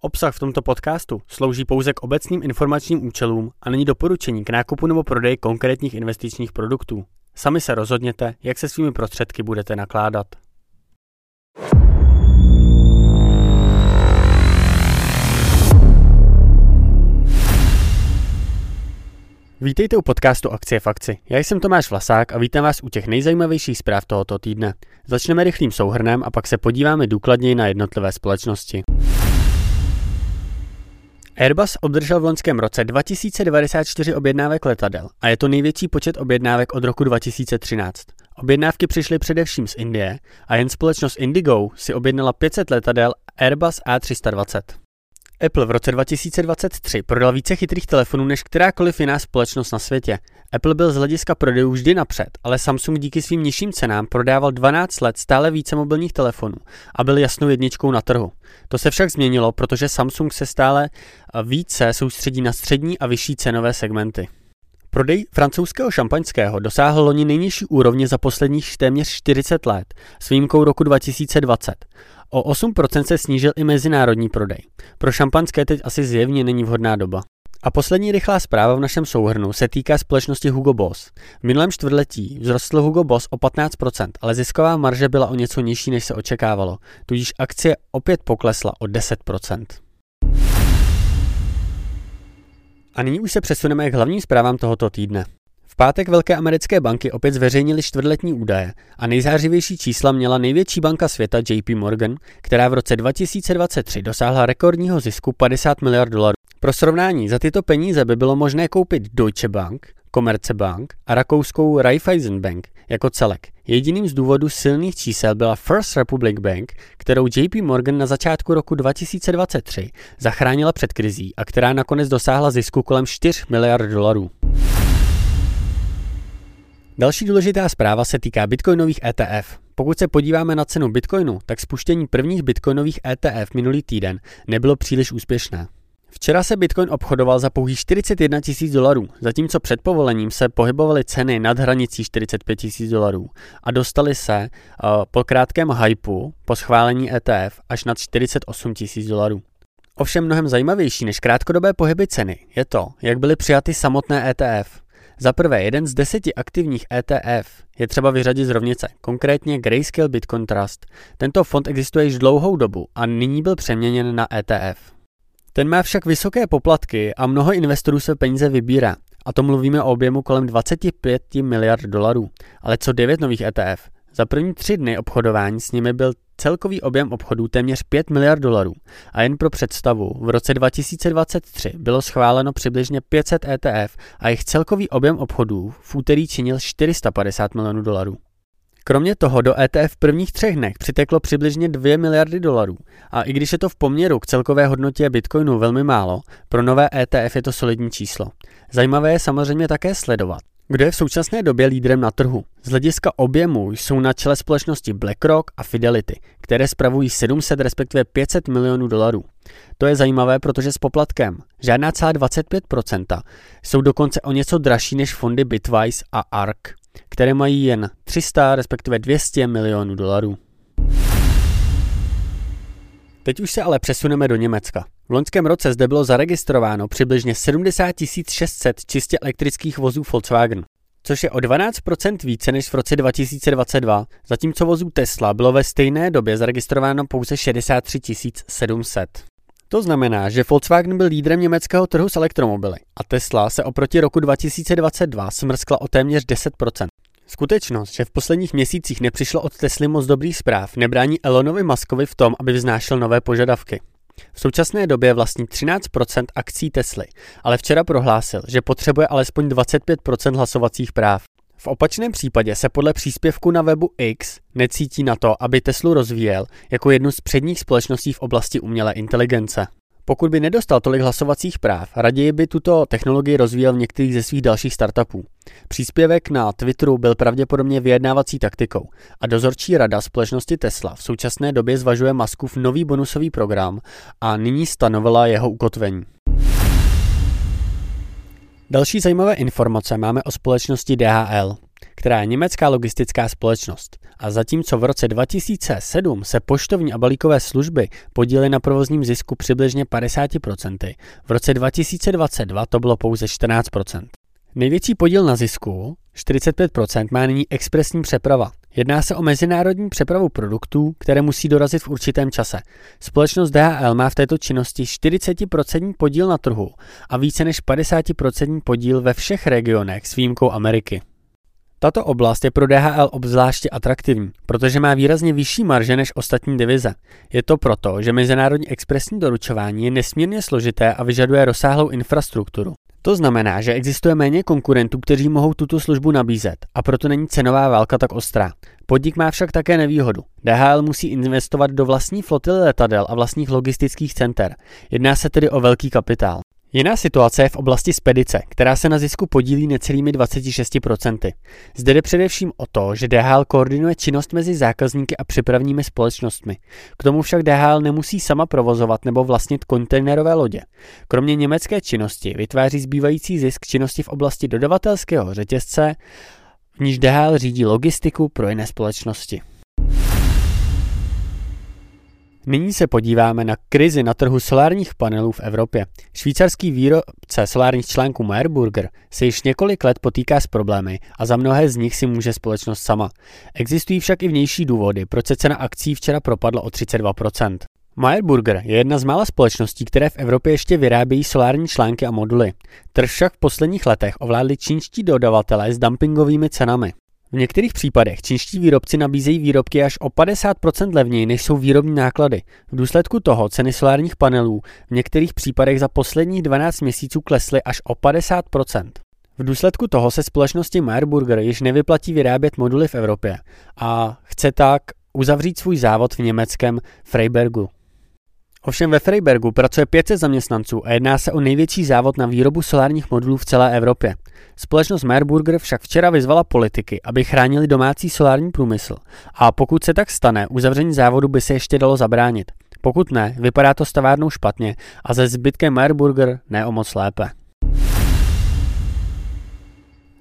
Obsah v tomto podcastu slouží pouze k obecným informačním účelům a není doporučení k nákupu nebo prodeji konkrétních investičních produktů. Sami se rozhodněte, jak se svými prostředky budete nakládat. Vítejte u podcastu Akcie v akci. Já jsem Tomáš Vlasák a vítám vás u těch nejzajímavějších zpráv tohoto týdne. Začneme rychlým souhrnem a pak se podíváme důkladněji na jednotlivé společnosti. Airbus obdržel v loňském roce 2094 objednávek letadel a je to největší počet objednávek od roku 2013. Objednávky přišly především z Indie a jen společnost Indigo si objednala 500 letadel Airbus A320. Apple v roce 2023 prodal více chytrých telefonů než kterákoliv jiná společnost na světě. Apple byl z hlediska prodejů vždy napřed, ale Samsung díky svým nižším cenám prodával 12 let stále více mobilních telefonů a byl jasnou jedničkou na trhu. To se však změnilo, protože Samsung se stále více soustředí na střední a vyšší cenové segmenty. Prodej francouzského šampaňského dosáhl loni nejnižší úrovně za posledních téměř 40 let, s výjimkou roku 2020. O 8% se snížil i mezinárodní prodej. Pro šampanské teď asi zjevně není vhodná doba. A poslední rychlá zpráva v našem souhrnu se týká společnosti Hugo Boss. V minulém čtvrtletí vzrostl Hugo Boss o 15%, ale zisková marže byla o něco nižší, než se očekávalo, tudíž akcie opět poklesla o 10%. A nyní už se přesuneme k hlavním zprávám tohoto týdne pátek velké americké banky opět zveřejnily čtvrtletní údaje a nejzářivější čísla měla největší banka světa JP Morgan, která v roce 2023 dosáhla rekordního zisku 50 miliard dolarů. Pro srovnání, za tyto peníze by bylo možné koupit Deutsche Bank, Commerzbank a rakouskou Raiffeisen Bank jako celek. Jediným z důvodů silných čísel byla First Republic Bank, kterou JP Morgan na začátku roku 2023 zachránila před krizí a která nakonec dosáhla zisku kolem 4 miliard dolarů. Další důležitá zpráva se týká bitcoinových ETF. Pokud se podíváme na cenu bitcoinu, tak spuštění prvních bitcoinových ETF minulý týden nebylo příliš úspěšné. Včera se Bitcoin obchodoval za pouhých 41 tisíc dolarů, zatímco před povolením se pohybovaly ceny nad hranicí 45 tisíc dolarů a dostali se uh, po krátkém hypeu po schválení ETF až nad 48 tisíc dolarů. Ovšem mnohem zajímavější než krátkodobé pohyby ceny je to, jak byly přijaty samotné ETF. Za prvé, jeden z deseti aktivních ETF je třeba vyřadit z rovnice, konkrétně Grayscale Bitcoin Trust. Tento fond existuje již dlouhou dobu a nyní byl přeměněn na ETF. Ten má však vysoké poplatky a mnoho investorů se peníze vybírá. A to mluvíme o objemu kolem 25 miliard dolarů. Ale co 9 nových ETF? Za první tři dny obchodování s nimi byl celkový objem obchodů téměř 5 miliard dolarů a jen pro představu, v roce 2023 bylo schváleno přibližně 500 ETF a jejich celkový objem obchodů v úterý činil 450 milionů dolarů. Kromě toho do ETF v prvních třech dnech přiteklo přibližně 2 miliardy dolarů a i když je to v poměru k celkové hodnotě Bitcoinu velmi málo, pro nové ETF je to solidní číslo. Zajímavé je samozřejmě také sledovat, kdo je v současné době lídrem na trhu? Z hlediska objemu jsou na čele společnosti BlackRock a Fidelity, které spravují 700 respektive 500 milionů dolarů. To je zajímavé, protože s poplatkem žádná celá 25% jsou dokonce o něco dražší než fondy Bitwise a ARK, které mají jen 300 respektive 200 milionů dolarů. Teď už se ale přesuneme do Německa. V loňském roce zde bylo zaregistrováno přibližně 70 600 čistě elektrických vozů Volkswagen, což je o 12% více než v roce 2022, zatímco vozů Tesla bylo ve stejné době zaregistrováno pouze 63 700. To znamená, že Volkswagen byl lídrem německého trhu s elektromobily a Tesla se oproti roku 2022 smrskla o téměř 10%. Skutečnost, že v posledních měsících nepřišlo od Tesly moc dobrých zpráv, nebrání Elonovi Muskovi v tom, aby vznášel nové požadavky. V současné době vlastní 13% akcí Tesly, ale včera prohlásil, že potřebuje alespoň 25% hlasovacích práv. V opačném případě se podle příspěvku na webu X necítí na to, aby Teslu rozvíjel jako jednu z předních společností v oblasti umělé inteligence. Pokud by nedostal tolik hlasovacích práv, raději by tuto technologii rozvíjel v některých ze svých dalších startupů. Příspěvek na Twitteru byl pravděpodobně vyjednávací taktikou a dozorčí rada společnosti Tesla v současné době zvažuje Muskův nový bonusový program a nyní stanovila jeho ukotvení. Další zajímavé informace máme o společnosti DHL. Která je německá logistická společnost. A zatímco v roce 2007 se poštovní a balíkové služby podílely na provozním zisku přibližně 50%, v roce 2022 to bylo pouze 14%. Největší podíl na zisku, 45%, má nyní expresní přeprava. Jedná se o mezinárodní přepravu produktů, které musí dorazit v určitém čase. Společnost DHL má v této činnosti 40% podíl na trhu a více než 50% podíl ve všech regionech s výjimkou Ameriky. Tato oblast je pro DHL obzvláště atraktivní, protože má výrazně vyšší marže než ostatní divize. Je to proto, že mezinárodní expresní doručování je nesmírně složité a vyžaduje rozsáhlou infrastrukturu. To znamená, že existuje méně konkurentů, kteří mohou tuto službu nabízet a proto není cenová válka tak ostrá. Podnik má však také nevýhodu. DHL musí investovat do vlastní flotily letadel a vlastních logistických center. Jedná se tedy o velký kapitál. Jiná situace je v oblasti spedice, která se na zisku podílí necelými 26%. Zde jde především o to, že DHL koordinuje činnost mezi zákazníky a přepravními společnostmi. K tomu však DHL nemusí sama provozovat nebo vlastnit kontejnerové lodě. Kromě německé činnosti vytváří zbývající zisk činnosti v oblasti dodavatelského řetězce, v níž DHL řídí logistiku pro jiné společnosti. Nyní se podíváme na krizi na trhu solárních panelů v Evropě. Švýcarský výrobce solárních článků Meierburger se již několik let potýká s problémy a za mnohé z nich si může společnost sama. Existují však i vnější důvody, proč se cena akcí včera propadla o 32%. Meierburger je jedna z mála společností, které v Evropě ještě vyrábějí solární články a moduly. Trh však v posledních letech ovládli čínští dodavatelé s dumpingovými cenami. V některých případech čínští výrobci nabízejí výrobky až o 50% levněji, než jsou výrobní náklady. V důsledku toho ceny solárních panelů v některých případech za posledních 12 měsíců klesly až o 50%. V důsledku toho se společnosti Meierburger již nevyplatí vyrábět moduly v Evropě a chce tak uzavřít svůj závod v německém Freibergu. Ovšem ve Freibergu pracuje 500 zaměstnanců a jedná se o největší závod na výrobu solárních modulů v celé Evropě. Společnost Meierburger však včera vyzvala politiky, aby chránili domácí solární průmysl a pokud se tak stane, uzavření závodu by se ještě dalo zabránit. Pokud ne, vypadá to stavárnou špatně a ze zbytkem Meierburger ne o moc lépe.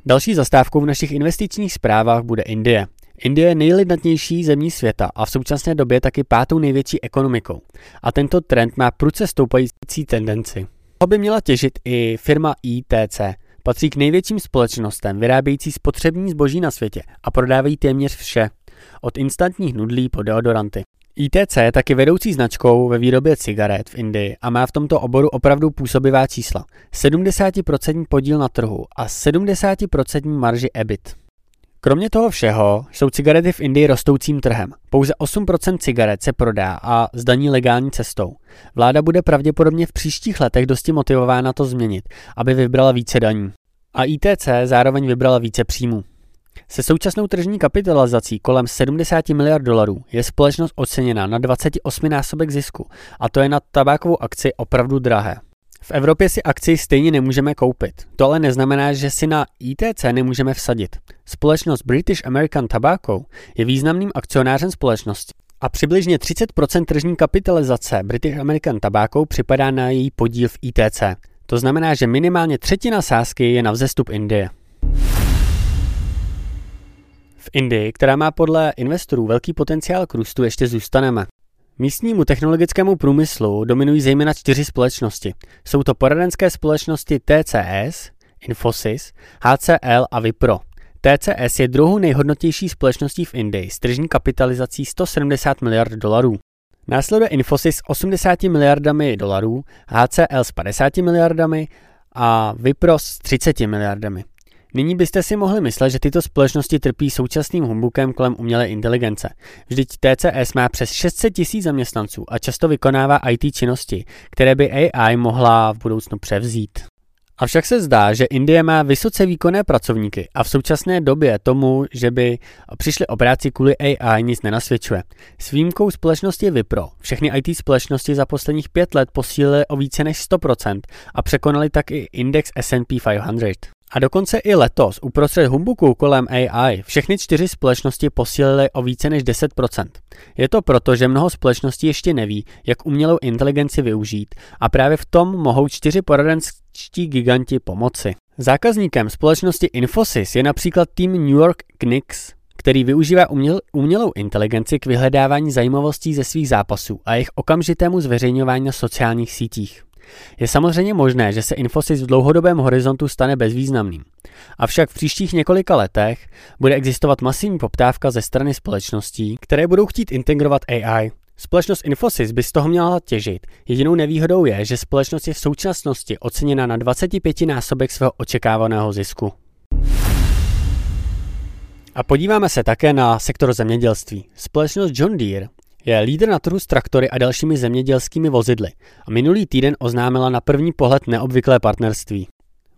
Další zastávkou v našich investičních zprávách bude Indie. Indie je nejlidnatnější zemí světa a v současné době taky pátou největší ekonomikou. A tento trend má pruce stoupající tendenci. Toho by měla těžit i firma ITC. Patří k největším společnostem vyrábějící spotřební zboží na světě a prodávají téměř vše, od instantních nudlí po deodoranty. ITC je taky vedoucí značkou ve výrobě cigaret v Indii a má v tomto oboru opravdu působivá čísla. 70% podíl na trhu a 70% marži EBIT. Kromě toho všeho jsou cigarety v Indii rostoucím trhem. Pouze 8% cigaret se prodá a zdaní legální cestou. Vláda bude pravděpodobně v příštích letech dosti motivována to změnit, aby vybrala více daní. A ITC zároveň vybrala více příjmů. Se současnou tržní kapitalizací kolem 70 miliard dolarů je společnost oceněna na 28 násobek zisku a to je na tabákovou akci opravdu drahé. V Evropě si akci stejně nemůžeme koupit. To ale neznamená, že si na ITC nemůžeme vsadit. Společnost British American Tobacco je významným akcionářem společnosti a přibližně 30% tržní kapitalizace British American Tobacco připadá na její podíl v ITC. To znamená, že minimálně třetina sázky je na vzestup Indie. V Indii, která má podle investorů velký potenciál k růstu, ještě zůstaneme. Místnímu technologickému průmyslu dominují zejména čtyři společnosti. Jsou to poradenské společnosti TCS, Infosys, HCL a Wipro. TCS je druhou nejhodnotější společností v Indii s tržní kapitalizací 170 miliard dolarů. Následuje Infosys s 80 miliardami dolarů, HCL s 50 miliardami a Wipro s 30 miliardami. Nyní byste si mohli myslet, že tyto společnosti trpí současným humbukem kolem umělé inteligence. Vždyť TCS má přes 600 tisíc zaměstnanců a často vykonává IT činnosti, které by AI mohla v budoucnu převzít. Avšak se zdá, že Indie má vysoce výkonné pracovníky a v současné době tomu, že by přišli o práci kvůli AI, nic nenasvědčuje. S výjimkou společnosti Wipro všechny IT společnosti za posledních pět let posílily o více než 100% a překonali tak i index S&P 500. A dokonce i letos, uprostřed humbuku kolem AI, všechny čtyři společnosti posílily o více než 10%. Je to proto, že mnoho společností ještě neví, jak umělou inteligenci využít a právě v tom mohou čtyři poradenští giganti pomoci. Zákazníkem společnosti Infosys je například tým New York Knicks, který využívá uměl, umělou inteligenci k vyhledávání zajímavostí ze svých zápasů a jejich okamžitému zveřejňování na sociálních sítích. Je samozřejmě možné, že se Infosys v dlouhodobém horizontu stane bezvýznamným. Avšak v příštích několika letech bude existovat masivní poptávka ze strany společností, které budou chtít integrovat AI. Společnost Infosys by z toho měla těžit. Jedinou nevýhodou je, že společnost je v současnosti oceněna na 25 násobek svého očekávaného zisku. A podíváme se také na sektor zemědělství. Společnost John Deere je lídr na trhu s traktory a dalšími zemědělskými vozidly a minulý týden oznámila na první pohled neobvyklé partnerství.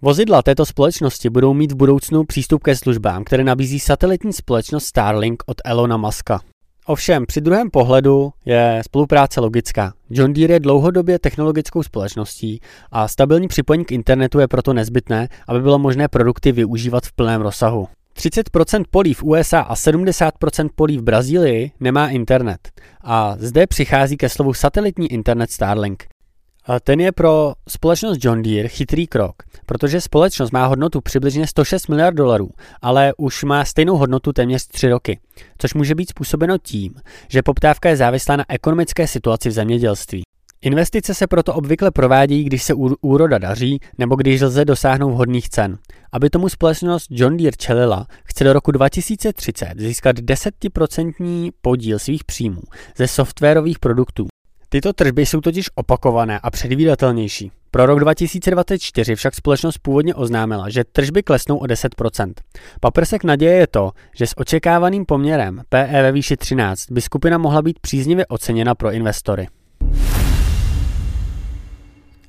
Vozidla této společnosti budou mít v budoucnu přístup ke službám, které nabízí satelitní společnost Starlink od Elona Muska. Ovšem, při druhém pohledu je spolupráce logická. John Deere je dlouhodobě technologickou společností a stabilní připojení k internetu je proto nezbytné, aby bylo možné produkty využívat v plném rozsahu. 30% polí v USA a 70% polí v Brazílii nemá internet. A zde přichází ke slovu satelitní internet Starlink. A ten je pro společnost John Deere chytrý krok, protože společnost má hodnotu přibližně 106 miliard dolarů, ale už má stejnou hodnotu téměř 3 roky, což může být způsobeno tím, že poptávka je závislá na ekonomické situaci v zemědělství. Investice se proto obvykle provádějí, když se úroda daří nebo když lze dosáhnout vhodných cen. Aby tomu společnost John Deere čelila, chce do roku 2030 získat 10% podíl svých příjmů ze softwarových produktů. Tyto tržby jsou totiž opakované a předvídatelnější. Pro rok 2024 však společnost původně oznámila, že tržby klesnou o 10%. Paprsek naděje je to, že s očekávaným poměrem PE ve výši 13 by skupina mohla být příznivě oceněna pro investory.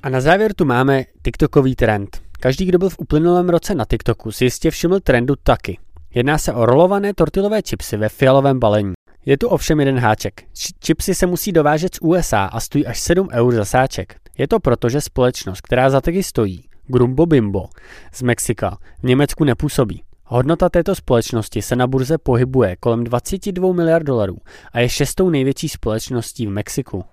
A na závěr tu máme TikTokový trend. Každý, kdo byl v uplynulém roce na TikToku, si jistě všiml trendu taky. Jedná se o rolované tortilové chipsy ve fialovém balení. Je tu ovšem jeden háček. Chipsy se musí dovážet z USA a stojí až 7 eur za sáček. Je to proto, že společnost, která za taky stojí, Grumbo Bimbo z Mexika, v Německu nepůsobí. Hodnota této společnosti se na burze pohybuje kolem 22 miliard dolarů a je šestou největší společností v Mexiku.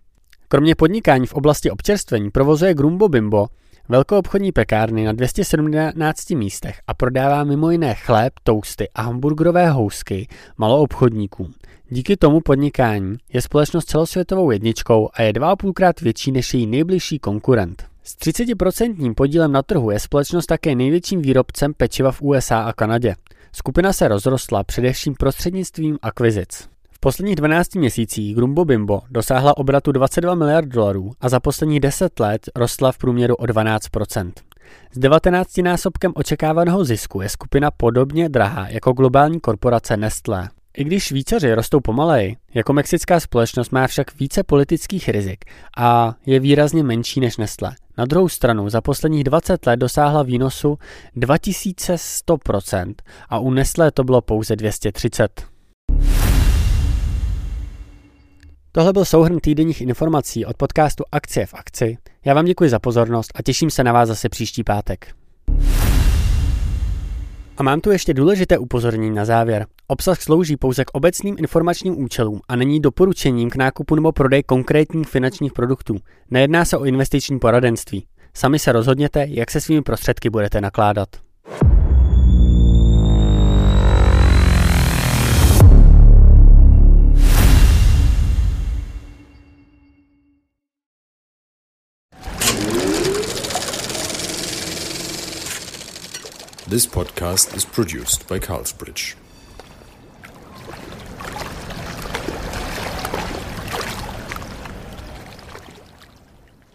Kromě podnikání v oblasti občerstvení provozuje Grumbo Bimbo velkoobchodní pekárny na 217 místech a prodává mimo jiné chléb, tousty a hamburgerové housky maloobchodníkům. Díky tomu podnikání je společnost celosvětovou jedničkou a je 2,5 krát větší než její nejbližší konkurent. S 30% podílem na trhu je společnost také největším výrobcem pečiva v USA a Kanadě. Skupina se rozrostla především prostřednictvím akvizic. V posledních 12 měsících Grumbo Bimbo dosáhla obratu 22 miliard dolarů a za posledních 10 let rostla v průměru o 12%. S 19 násobkem očekávaného zisku je skupina podobně drahá jako globální korporace Nestlé. I když Švýcaři rostou pomaleji, jako mexická společnost má však více politických rizik a je výrazně menší než Nestlé. Na druhou stranu za posledních 20 let dosáhla výnosu 2100% a u Nestlé to bylo pouze 230. Tohle byl souhrn týdenních informací od podcastu Akcie v akci. Já vám děkuji za pozornost a těším se na vás zase příští pátek. A mám tu ještě důležité upozornění na závěr. Obsah slouží pouze k obecným informačním účelům a není doporučením k nákupu nebo prodej konkrétních finančních produktů. Nejedná se o investiční poradenství. Sami se rozhodněte, jak se svými prostředky budete nakládat. This podcast is produced by Carlsbridge.